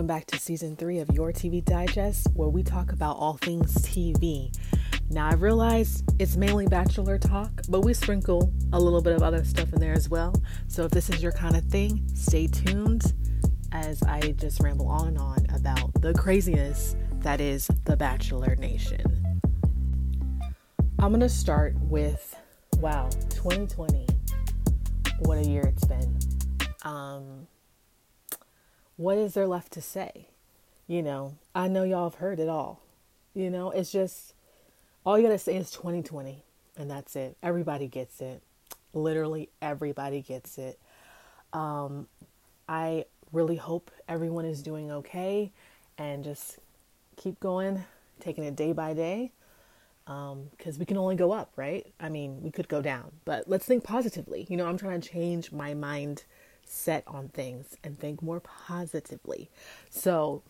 welcome back to season three of Your TV Digest, where we talk about all things TV. Now, I realize it's mainly Bachelor talk, but we sprinkle a little bit of other stuff in there as well. So, if this is your kind of thing, stay tuned as I just ramble on and on about the craziness that is the Bachelor Nation. I'm going to start with wow, 2020. What a year it's been. Um, what is there left to say? You know, I know y'all have heard it all. You know, it's just all you gotta say is 2020, and that's it. Everybody gets it. Literally, everybody gets it. Um, I really hope everyone is doing okay and just keep going, taking it day by day because um, we can only go up, right? I mean, we could go down, but let's think positively. You know, I'm trying to change my mind set on things and think more positively. So,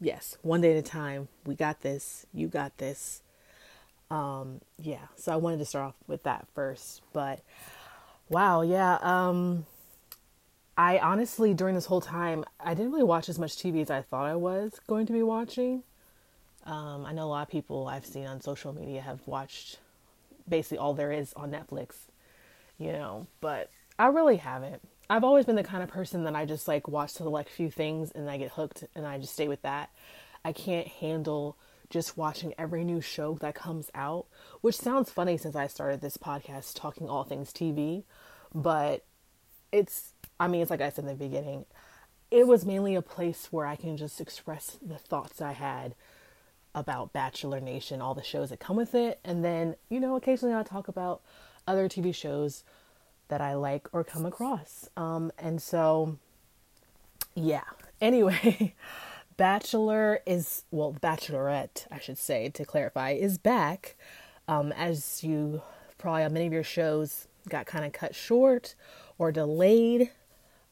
yes, one day at a time. We got this. You got this. Um, yeah. So I wanted to start off with that first, but wow, yeah. Um, I honestly during this whole time I didn't really watch as much TV as I thought I was going to be watching. Um, I know a lot of people I've seen on social media have watched basically all there is on Netflix, you know, but I really haven't. I've always been the kind of person that I just like watch select few things and I get hooked and I just stay with that. I can't handle just watching every new show that comes out, which sounds funny since I started this podcast talking all things TV, but it's I mean, it's like I said in the beginning, it was mainly a place where I can just express the thoughts I had about Bachelor Nation, all the shows that come with it, and then, you know, occasionally I'll talk about other TV shows that I like or come across. Um, and so, yeah. Anyway, Bachelor is, well, Bachelorette, I should say, to clarify, is back. Um, as you probably on many of your shows got kind of cut short or delayed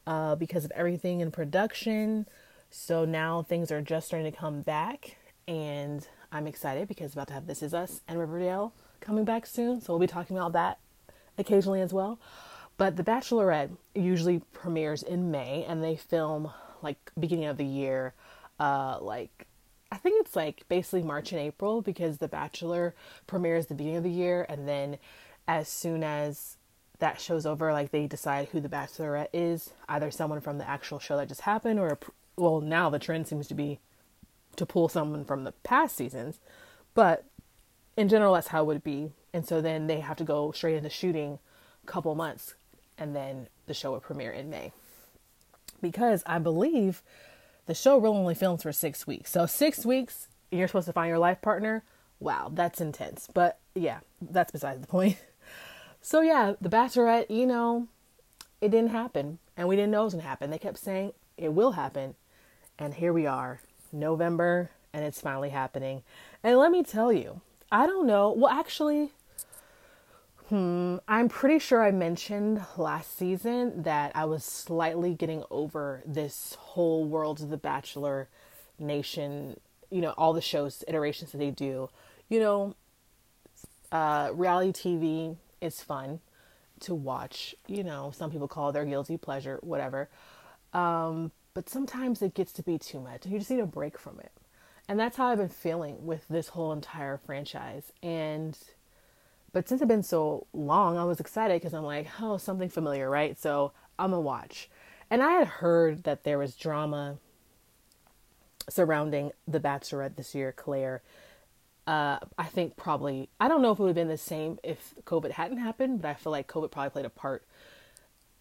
uh, because of everything in production. So now things are just starting to come back, and I'm excited because about to have This Is Us and Riverdale coming back soon. So we'll be talking about that occasionally as well. But The Bachelorette usually premieres in May and they film like beginning of the year, uh, like I think it's like basically March and April because The Bachelor premieres the beginning of the year and then as soon as that show's over, like they decide who the Bachelorette is, either someone from the actual show that just happened or well now the trend seems to be to pull someone from the past seasons, but in general that's how it would be. And so then they have to go straight into shooting a couple months and then the show would premiere in May. Because I believe the show really only films for six weeks. So, six weeks, you're supposed to find your life partner. Wow, that's intense. But yeah, that's besides the point. So, yeah, The Bachelorette, you know, it didn't happen. And we didn't know it was going to happen. They kept saying it will happen. And here we are, November, and it's finally happening. And let me tell you, I don't know. Well, actually, Hmm, I'm pretty sure I mentioned last season that I was slightly getting over this whole world of the Bachelor Nation, you know, all the shows, iterations that they do. You know, uh, reality TV is fun to watch. You know, some people call it their guilty pleasure, whatever. Um, but sometimes it gets to be too much. You just need a break from it. And that's how I've been feeling with this whole entire franchise. And but since it's been so long, I was excited because I'm like, oh, something familiar, right? So I'm gonna watch. And I had heard that there was drama surrounding the Bachelorette this year, Clare. Uh, I think probably I don't know if it would have been the same if COVID hadn't happened, but I feel like COVID probably played a part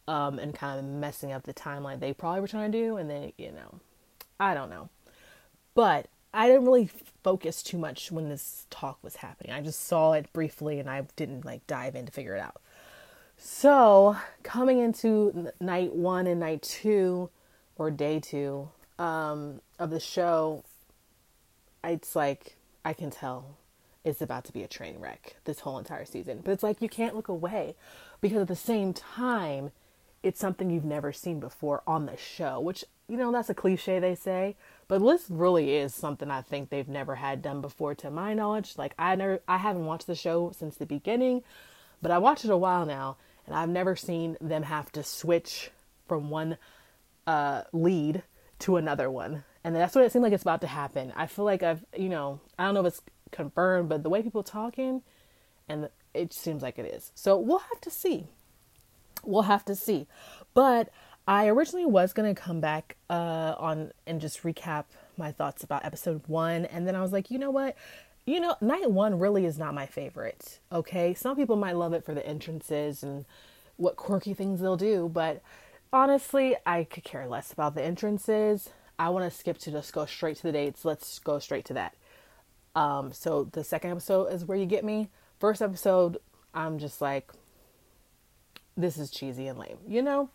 um, in kind of messing up the timeline they probably were trying to do, and then you know, I don't know, but I didn't really focus too much when this talk was happening. I just saw it briefly and I didn't like dive in to figure it out. So, coming into night one and night two, or day two um, of the show, it's like I can tell it's about to be a train wreck this whole entire season. But it's like you can't look away because at the same time, it's something you've never seen before on the show, which, you know, that's a cliche they say, but this really is something I think they've never had done before to my knowledge. Like I never I haven't watched the show since the beginning, but I watched it a while now and I've never seen them have to switch from one uh, lead to another one. And that's what it seemed like it's about to happen. I feel like I've, you know, I don't know if it's confirmed, but the way people talking, and it seems like it is. So we'll have to see. We'll have to see. But I originally was gonna come back uh, on and just recap my thoughts about episode one, and then I was like, you know what? You know, night one really is not my favorite. Okay, some people might love it for the entrances and what quirky things they'll do, but honestly, I could care less about the entrances. I want to skip to just go straight to the dates. Let's go straight to that. Um, so the second episode is where you get me. First episode, I'm just like, this is cheesy and lame, you know?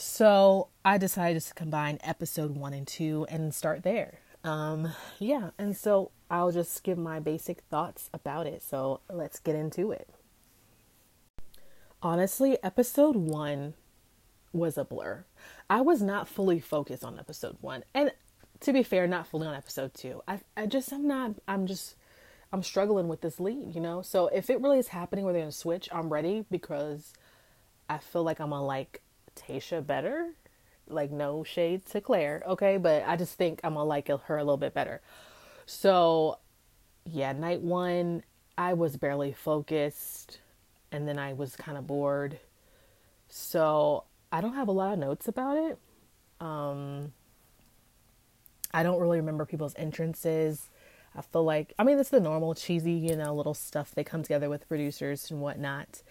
So I decided to combine episode one and two and start there. Um, yeah, and so I'll just give my basic thoughts about it. So let's get into it. Honestly, episode one was a blur. I was not fully focused on episode one. And to be fair, not fully on episode two. I I just I'm not I'm just I'm struggling with this lead, you know? So if it really is happening where they're gonna switch, I'm ready because I feel like I'm gonna like Tayshia better. Like no shade to Clare, okay? But I just think I'm gonna like her a little bit better. So yeah, night one, I was barely focused and then I was kind of bored. So I don't have a lot of notes about it. Um, I don't really remember people's entrances. I feel like, I mean, it's the normal cheesy, you know, little stuff they come together with producers and whatnot.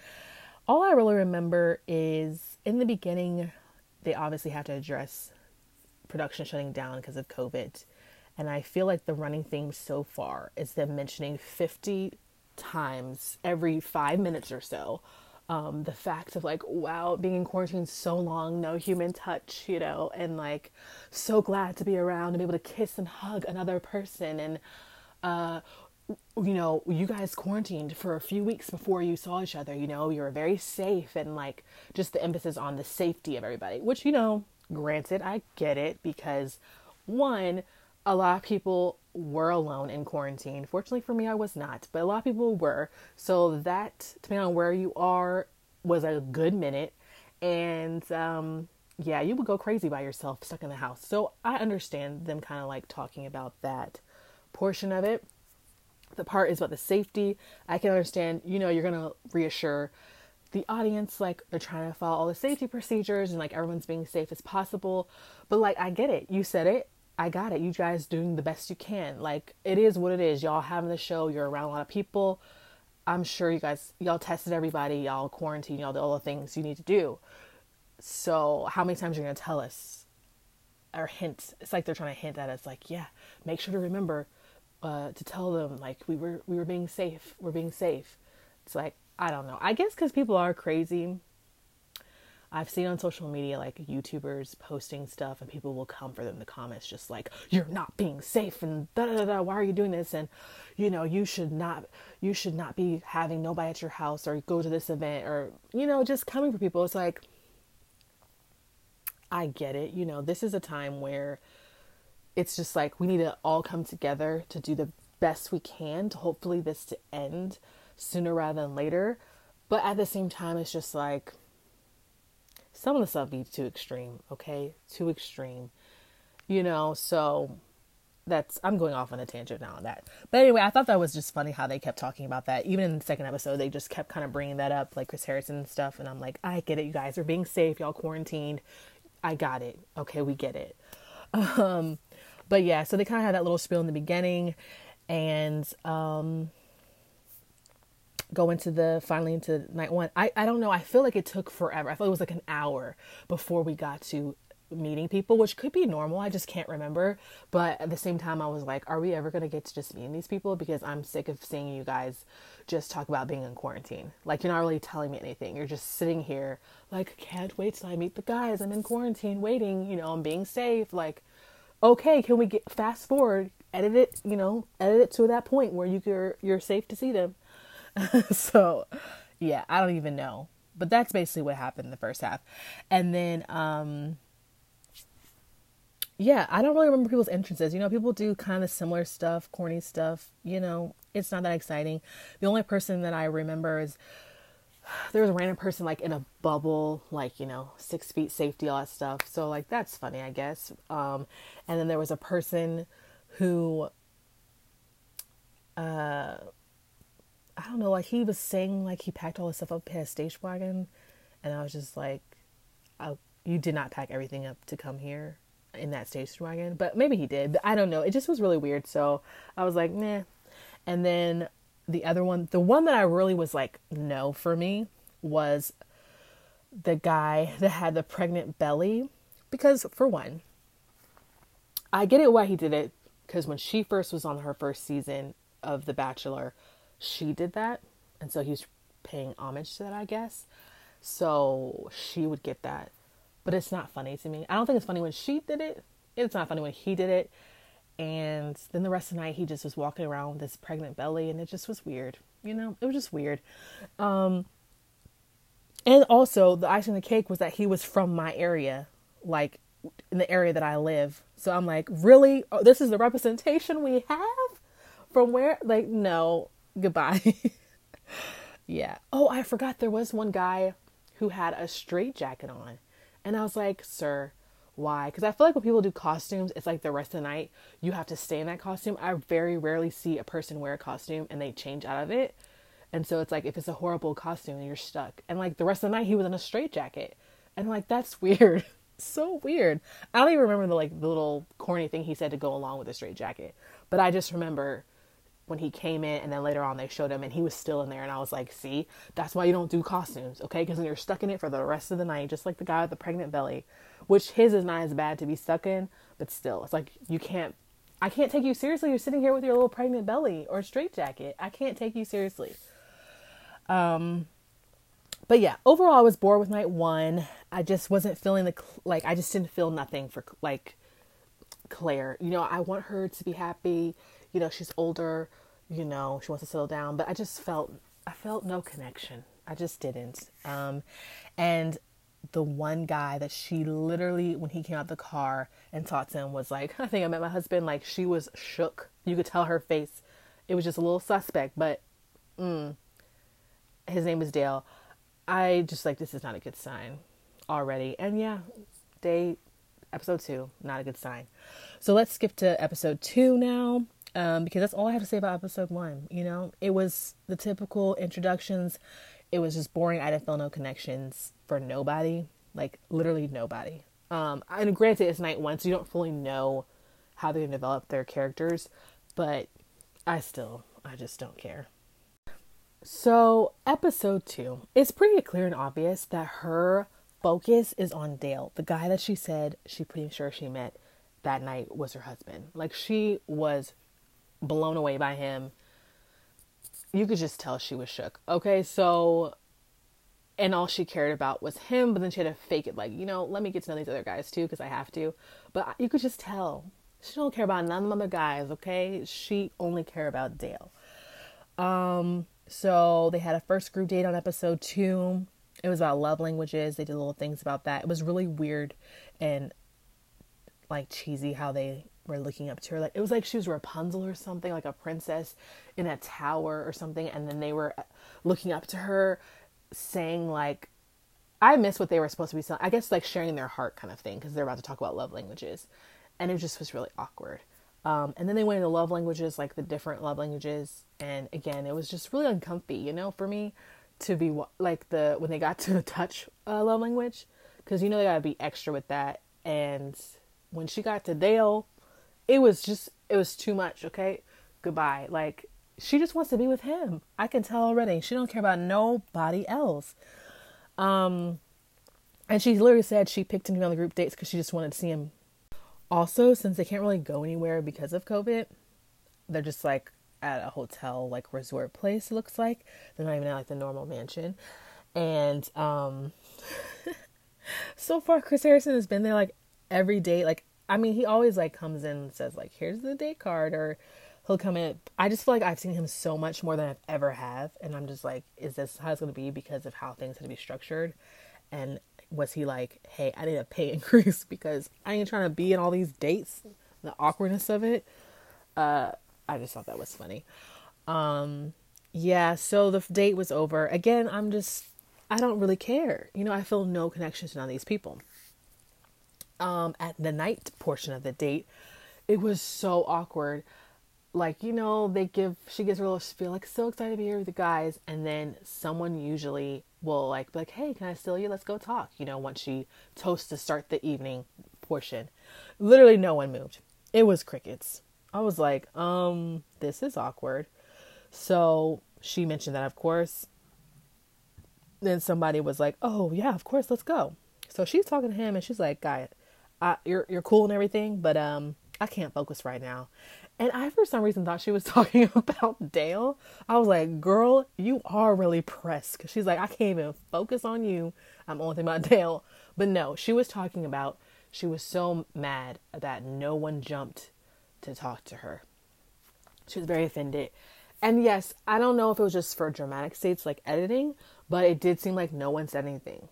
All I really remember is in the beginning, they obviously have to address production shutting down because of COVID. And I feel like the running theme so far is them mentioning 50 times every five minutes or so um, the fact of like, wow, being in quarantine so long, no human touch, you know, and like so glad to be around and be able to kiss and hug another person. And, uh, you know, you guys quarantined for a few weeks before you saw each other, you know, you were very safe and like just the emphasis on the safety of everybody, which, you know, granted, I get it because one, a lot of people were alone in quarantine. Fortunately for me, I was not, but a lot of people were. So that, depending on where you are, was a good minute. And um, yeah, you would go crazy by yourself stuck in the house. So I understand them kind of like talking about that portion of it. The part is about the safety. I can understand, you know, you're going to reassure the audience like they're trying to follow all the safety procedures and like everyone's being safe as possible. But like I get it. You said it. I got it. You guys doing the best you can. Like it is what it is. Y'all having the show. You're around a lot of people. I'm sure you guys y'all tested everybody. Y'all quarantine. Y'all did all the things you need to do. So how many times are you gonna tell us or hint? It's like they're trying to hint at us. Like yeah, make sure to remember uh, to tell them like we were we were being safe. We're being safe. It's like I don't know. I guess because people are crazy I've seen on social media like YouTubers posting stuff and people will come for them in the comments just like you're not being safe and da da da why are you doing this and you know you should not you should not be having nobody at your house or go to this event or you know just coming for people it's like I get it you know this is a time where it's just like we need to all come together to do the best we can to hopefully this to end sooner rather than later but at the same time it's just like some of the stuff be too extreme, okay? Too extreme. You know, so that's I'm going off on a tangent now on that. But anyway, I thought that was just funny how they kept talking about that. Even in the second episode, they just kept kind of bringing that up, like Chris Harrison and stuff. And I'm like, I get it. You guys are being safe. Y'all quarantined. I got it. Okay, we get it. Um, but yeah, so they kind of had that little spiel in the beginning, and um, go into the finally into night one. I, I don't know. I feel like it took forever. I feel it was like an hour before we got to meeting people, which could be normal. I just can't remember. But at the same time, I was like, are we ever going to get to just meeting these people? Because I'm sick of seeing you guys just talk about being in quarantine. Like, you're not really telling me anything. You're just sitting here, like, can't wait till I meet the guys. I'm in quarantine waiting, you know, I'm being safe. Like, okay, can we get fast forward, edit it, you know, edit it to that point where you, you're, you're safe to see them. so, yeah, I don't even know. But that's basically what happened in the first half. And then, um, yeah, I don't really remember people's entrances. You know, people do kind of similar stuff, corny stuff. You know, it's not that exciting. The only person that I remember is there was a random person like in a bubble, like, you know, six feet safety, all that stuff. So like that's funny, I guess. Um, and then there was a person who uh I don't know, like he was saying like he packed all his stuff up in a station wagon and I was just like, I, you did not pack everything up to come here in that station wagon, but maybe he did. But I don't know. It just was really weird. So I was like, nah. And then the other one, the one that I really was like, no for me was the guy that had the pregnant belly. Because for one, I get it why he did it. Because when she first was on her first season of The Bachelor, she did that. And so he was paying homage to that, I guess. So she would get that. But it's not funny to me. I don't think it's funny when she did it. It's not funny when he did it. And then the rest of the night, he just was walking around with this pregnant belly, and it just was weird. You know, it was just weird. Um, and also, the icing on the cake was that he was from my area, like in the area that I live. So I'm like, really? Oh, this is the representation we have from where? Like, no, goodbye. yeah. Oh, I forgot there was one guy who had a straight jacket on. And I was like, sir, why? Because I feel like when people do costumes, it's like the rest of the night you have to stay in that costume. I very rarely see a person wear a costume and they change out of it. And so it's like if it's a horrible costume, you're stuck. And like the rest of the night, he was in a straight jacket, and like that's weird, so weird. I don't even remember the like the little corny thing he said to go along with the straight jacket, but I just remember when he came in, and then later on they showed him, and he was still in there, and I was like, see, that's why you don't do costumes, okay? Because then you're stuck in it for the rest of the night, just like the guy with the pregnant belly, which his is not as bad to be stuck in, but still, it's like you can't. I can't take you seriously. You're sitting here with your little pregnant belly or a straight jacket. I can't take you seriously. Um, but yeah, overall, I was bored with night one. I just wasn't feeling the like. I just didn't feel nothing for like Clare. You know, I want her to be happy. You know, she's older. You know, she wants to settle down. But I just felt I felt no connection. I just didn't. Um, and the one guy that she literally, when he came out the car and talked to him, was like, I think I met my husband. Like she was shook. You could tell her face. It was just a little suspect, but. Mm, his name is Dale. I just like this is not a good sign already. And yeah, day episode two, not a good sign. So let's skip to episode two now. Um, because that's all I have to say about episode one. You know, it was the typical introductions. It was just boring. I didn't feel no connections for nobody, like literally nobody. Um, and granted, it's night one, so you don't fully know how they develop their characters, but I still, I just don't care. So, episode two, it's pretty clear and obvious that her focus is on Dale, the guy that she said she pretty sure she met that night was her husband. Like, she was blown away by him. You could just tell she was shook. Okay, so, and all she cared about was him, but then she had to fake it, like, you know, let me get to know these other guys too, because I have to. But you could just tell she don't care about none of the other guys, okay? She only care about Dale. Um, so they had a first group date on episode two. It was about love languages. They did little things about that. It was really weird and like cheesy how they were looking up to her. Like it was like she was Rapunzel or something, like a princess in a tower or something. And then they were looking up to her, saying like, I miss what they were supposed to be saying. I guess like sharing their heart kind of thing because they're about to talk about love languages, and it just was really awkward. Um, and then they went into love languages, like the different love languages. And again, it was just really uncomfy, you know, for me to be like the when they got to the touch uh, love language, because you know they gotta be extra with that. And when she got to Dale, it was just it was too much. Okay, goodbye. Like she just wants to be with him. I can tell already. She don't care about nobody else. Um, and she literally said she picked him to be on the group dates because she just wanted to see him also, since they can't really go anywhere because of COVID, they're just like at a hotel, like resort place, looks like. They're not even at like the normal mansion. And um so far Chris Harrison has been there like every day. Like I mean he always like comes in and says like here's the date card or he'll come in. I just feel like I've seen him so much more than I've ever have and I'm just like, is this how it's gonna be because of how things had to be structured? And was he like, hey, I need a pay increase because I ain't trying to be in all these dates, the awkwardness of it. Uh, I just thought that was funny. Um, yeah, so the date was over. Again, I'm just I don't really care. You know, I feel no connection to none of these people. Um, at the night portion of the date, it was so awkward. Like, you know, they give, she gives her little spiel, like, so excited to be here with the guys. And then someone usually will, like, be like, hey, can I steal you? Let's go talk. You know, once she toasts to start the evening portion. Literally, no one moved. It was crickets. I was like, um, this is awkward. So she mentioned that, of course. Then somebody was like, oh, yeah, of course, let's go. So she's talking to him and she's like, guy, I, you're, you're cool and everything, but, um, I can't focus right now. And I, for some reason, thought she was talking about Dale. I was like, girl, you are really pressed. She's like, I can't even focus on you. I'm only thinking about Dale. But no, she was talking about, she was so mad that no one jumped to talk to her. She was very offended. And yes, I don't know if it was just for dramatic states like editing, but it did seem like no one said anything.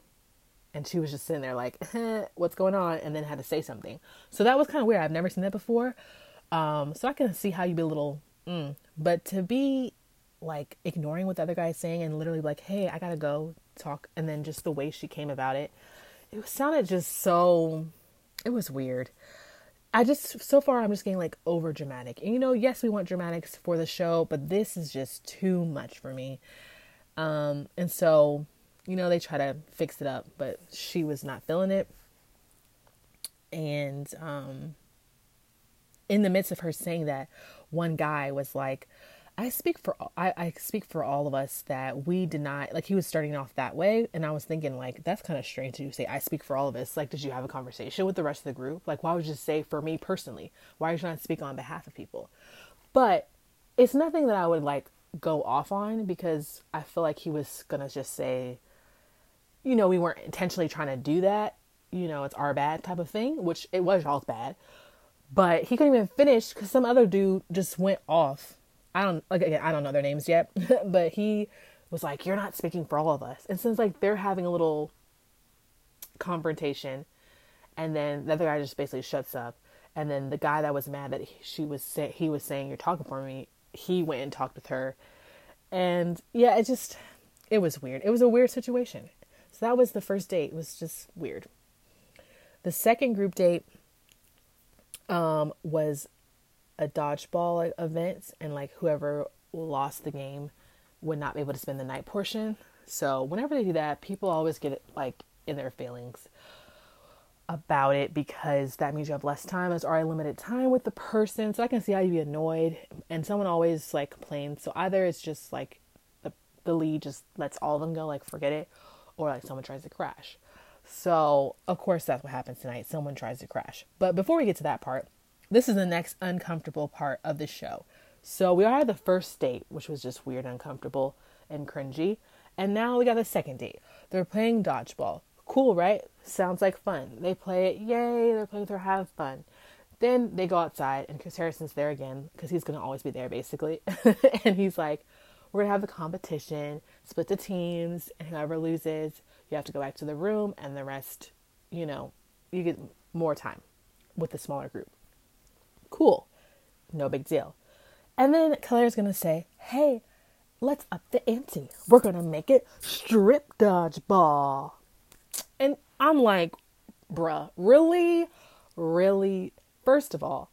And she was just sitting there like, eh, what's going on? And then had to say something. So that was kind of weird. I've never seen that before. Um, so I can see how you'd be a little, mm. but to be like ignoring what the other guy's saying and literally like, hey, I gotta go talk. And then just the way she came about it, it sounded just so, it was weird. I just so far I'm just getting like over dramatic. And you know, yes, we want dramatics for the show, but this is just too much for me. Um, and so, you know, they try to fix it up, but she was not feeling it. And um in the midst of her saying that, one guy was like, I speak for I, I speak for all of us that we not like he was starting off that way and I was thinking like that's kind of strange to you say I speak for all of us like did you have a conversation with the rest of the group? Like why would you say for me personally why are you trying to speak on behalf of people? But it's nothing that I would like go off on because I feel like he was gonna just say you know we weren't intentionally trying to do that you know it's our bad type of thing which it was y'all's bad but he couldn't even finish because some other dude just went off I don't like again, I don't know their names yet, but he was like, "You're not speaking for all of us." And since like they're having a little confrontation, and then the other guy just basically shuts up, and then the guy that was mad that she was say, he was saying, "You're talking for me," he went and talked with her, and yeah, it just it was weird. It was a weird situation. So that was the first date. It was just weird. The second group date um, was a dodgeball event and like whoever lost the game would not be able to spend the night portion. So whenever they do that, people always get like in their feelings about it because that means you have less time. It's already limited time with the person. So I can see how you'd be annoyed. And someone always like complains. So either it's just like the the lead just lets all of them go, like forget it, or like someone tries to crash. So of course that's what happens tonight. Someone tries to crash. But before we get to that part, this is the next uncomfortable part of the show. So we are at the first date, which was just weird, uncomfortable, and cringy. And now we got the second date. They're playing dodgeball. Cool, right? Sounds like fun. They play it, yay, they're playing with her, have fun. Then they go outside, and Chris Harrison's there again, because he's going to always be there, basically. and he's like, We're going to have the competition, split the teams, and whoever loses, you have to go back to the room, and the rest, you know, you get more time with the smaller group. Cool. No big deal. And then Clare's going to say, hey, let's up the ante. We're going to make it strip dodgeball. And I'm like, bruh, really? Really? First of all,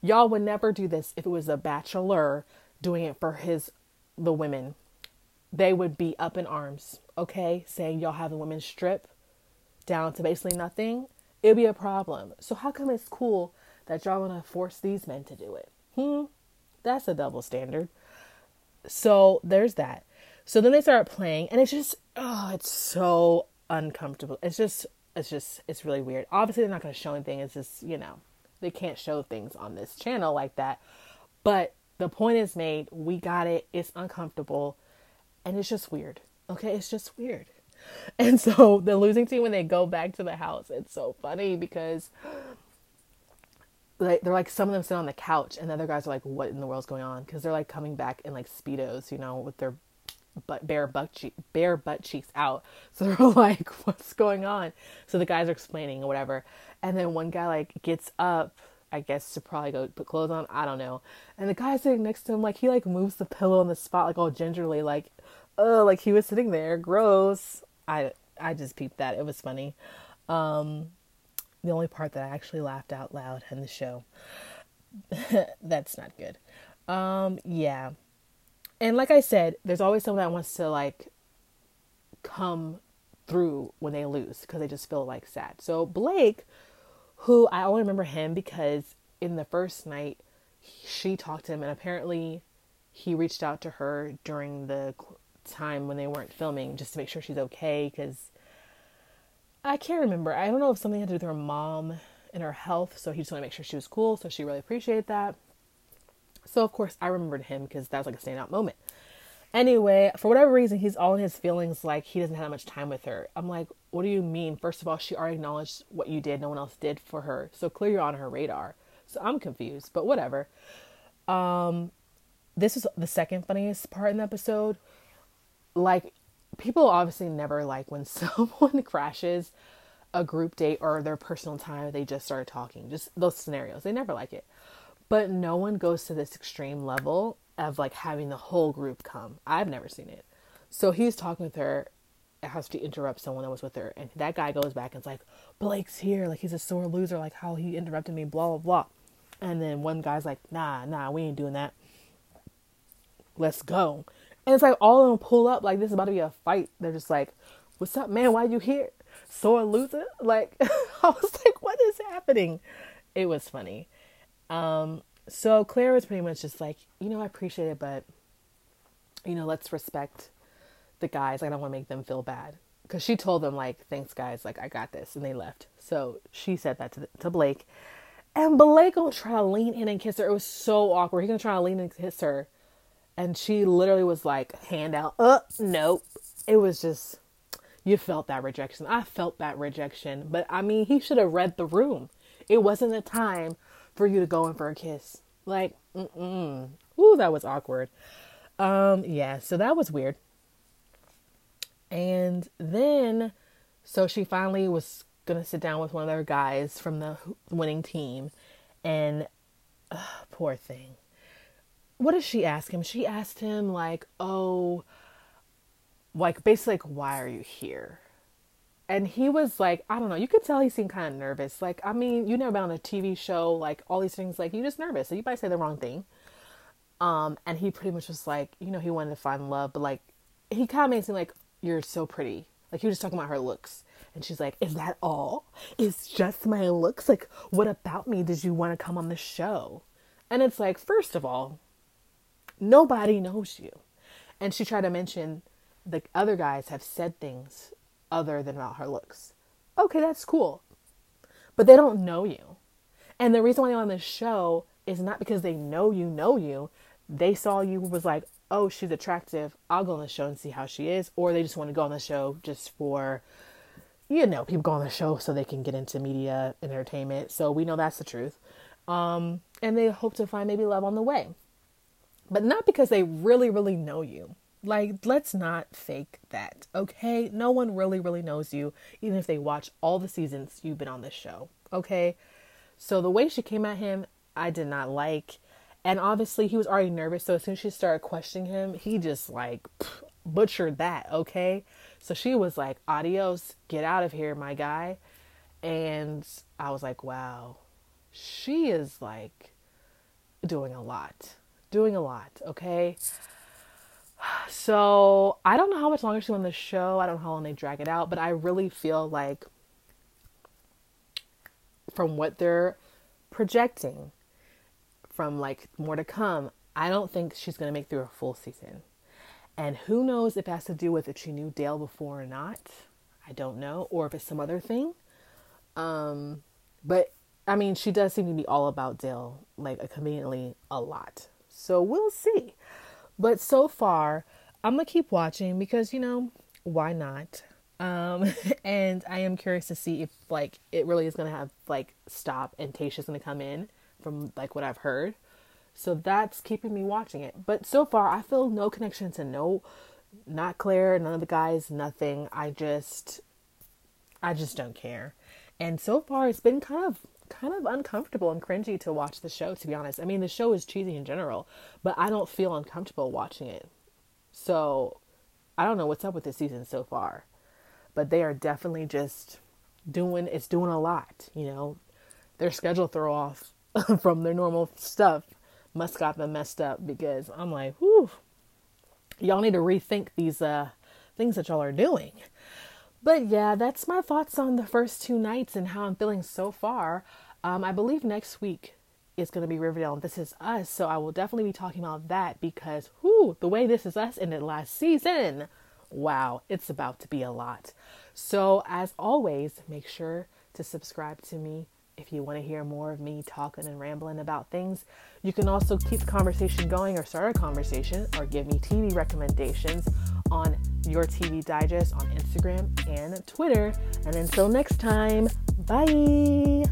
y'all would never do this if it was a bachelor doing it for his the women. They would be up in arms, okay, saying y'all have the women strip down to basically nothing. It'd be a problem. So how come it's cool that y'all want to force these men to do it. Hmm, that's a double standard. So there's that. So then they start playing, and it's just, oh, it's so uncomfortable. It's just, it's just, it's really weird. Obviously, they're not going to show anything. It's just, you know, they can't show things on this channel like that. But the point is made. We got it. It's uncomfortable, and it's just weird. Okay, it's just weird. And so the losing team, when they go back to the house, it's so funny because like they're like some of them sit on the couch and the other guys are like what in the world's going on because they're like coming back in like speedos you know with their butt bare butt bare butt cheeks out so they're like what's going on so the guys are explaining or whatever and then one guy like gets up i guess to probably go put clothes on i don't know and the guy sitting next to him like he like moves the pillow on the spot like all gingerly like oh like he was sitting there gross I I just peeped that. It was funny. Um, the only part that I actually laughed out loud in the show. That's not good. Um, yeah. And like I said, there's always someone that wants to like come through when they lose because they just feel like sad. So Blake, who I only remember him because in the first night she talked to him and apparently he reached out to her during the time when they weren't filming just to make sure she's okay because I can't remember. I don't know if something had to do with her mom and her health, so he just wanted to make sure she was cool. So she really appreciated that. So of course I remembered him because that was like a standout moment. Anyway, for whatever reason, he's all in his feelings like he doesn't have that much time with her. I'm like, what do you mean? First of all, she already acknowledged what you did, no one else did for her. So clearly you're on her radar. So I'm confused, but whatever. Um, this is the second funniest part in the episode. Like, people obviously never like when someone crashes a group date or their personal time, they just start talking. Just those scenarios. They never like it. But no one goes to this extreme level of like having the whole group come. I've never seen it. So he's talking with her, has to interrupt someone that was with her, and that guy goes back and's like, Blake's here, like he's a sore loser, like how he interrupted me, blah blah blah. And then one guy's like, Nah, nah, we ain't doing that. Let's go. And it's like all of them pull up like this is about to be a fight. They're just like, What's up, man? Why you here? Sore loser? Like I was like, What is happening? It was funny. Um, so Clare was pretty much just like, you know, I appreciate it, but you know, let's respect the guys. I don't want to make them feel bad because she told them like, thanks guys, like I got this, and they left. So she said that to to Blake, and Blake gonna try to lean in and kiss her. It was so awkward. He gonna try to lean in and kiss her, and she literally was like, hand out. Uh, nope. It was just, you felt that rejection. I felt that rejection, but I mean, he should have read the room. It wasn't the time for you to go in for a kiss. Like, mm-mm. Ooh, that was awkward. Um, yeah, so that was weird. And then, so she finally was gonna sit down with one of their guys from the winning team, and uh, poor thing. What does she ask him? She asked him like, "Oh, like basically, like, why are you here?" and he was like, I don't know, you could tell he seemed kind of nervous. Like, I mean, you never been on a TV show, like all these things, like you just nervous. So you might say the wrong thing. Um, and he pretty much was like, you know, he wanted to find love, but like he kind of made it seem like you're so pretty. Like he was just talking about her looks. And she's like, Is that all? It's just my looks? Like, what about me did you want to come on the show? And it's like, first of all, nobody knows you. And she tried to mention the other guys have said things other than about her looks. Okay, that's cool. But they don't know you. And the reason why they're on this show is not because they know you, know you. They saw you was like, oh, she's attractive. I'll go on the show and see how she is. Or they just want to go on the show just for, you know, people go on the show so they can get into media and entertainment. So we know that's the truth. Um, and they hope to find maybe love on the way. But not because they really, really know you. Like, let's not fake that, okay? No one really, really knows you, even if they watch all the seasons you've been on this show, okay? So the way she came at him, I did not like. And obviously, he was already nervous. So as soon as she started questioning him, he just like butchered that, okay? So she was like, adios, get out of here, my guy. And I was like, wow, she is like doing a lot, doing a lot, okay? So I don't know how much longer she's on the show. I don't know how long they drag it out, but I really feel like from what they're projecting, from like more to come, I don't think she's gonna make through a full season. And who knows if it has to do with if she knew Dale before or not. I don't know, or if it's some other thing. Um, but I mean, she does seem to be all about Dale, like conveniently a lot. So we'll see. But so far, I'm gonna keep watching because you know why not? Um, and I am curious to see if like it really is gonna have like stop and Tayshia's gonna come in from like what I've heard. So that's keeping me watching it. But so far, I feel no connection to no, not Clare, none of the guys, nothing. I just, I just don't care. And so far, it's been kind of kind of uncomfortable and cringy to watch the show, to be honest. I mean, the show is cheesy in general, but I don't feel uncomfortable watching it. So I don't know what's up with this season so far. but they are definitely just doing it's doing a lot. You know, their schedule throw off from their normal stuff must got them messed up because I'm like, whew, y'all need to rethink these uh things that y'all are doing. But yeah, that's my thoughts on the first two nights and how I'm feeling so far. Um, I believe next week is going to be Riverdale and This Is Us, so I will definitely be talking about that because, whoo, the way This Is Us ended last season, wow, it's about to be a lot. So, as always, make sure to subscribe to me if you want to hear more of me talking and rambling about things. You can also keep the conversation going or start a conversation or give me TV recommendations on your TV Digest on Instagram and Twitter. And until next time, bye.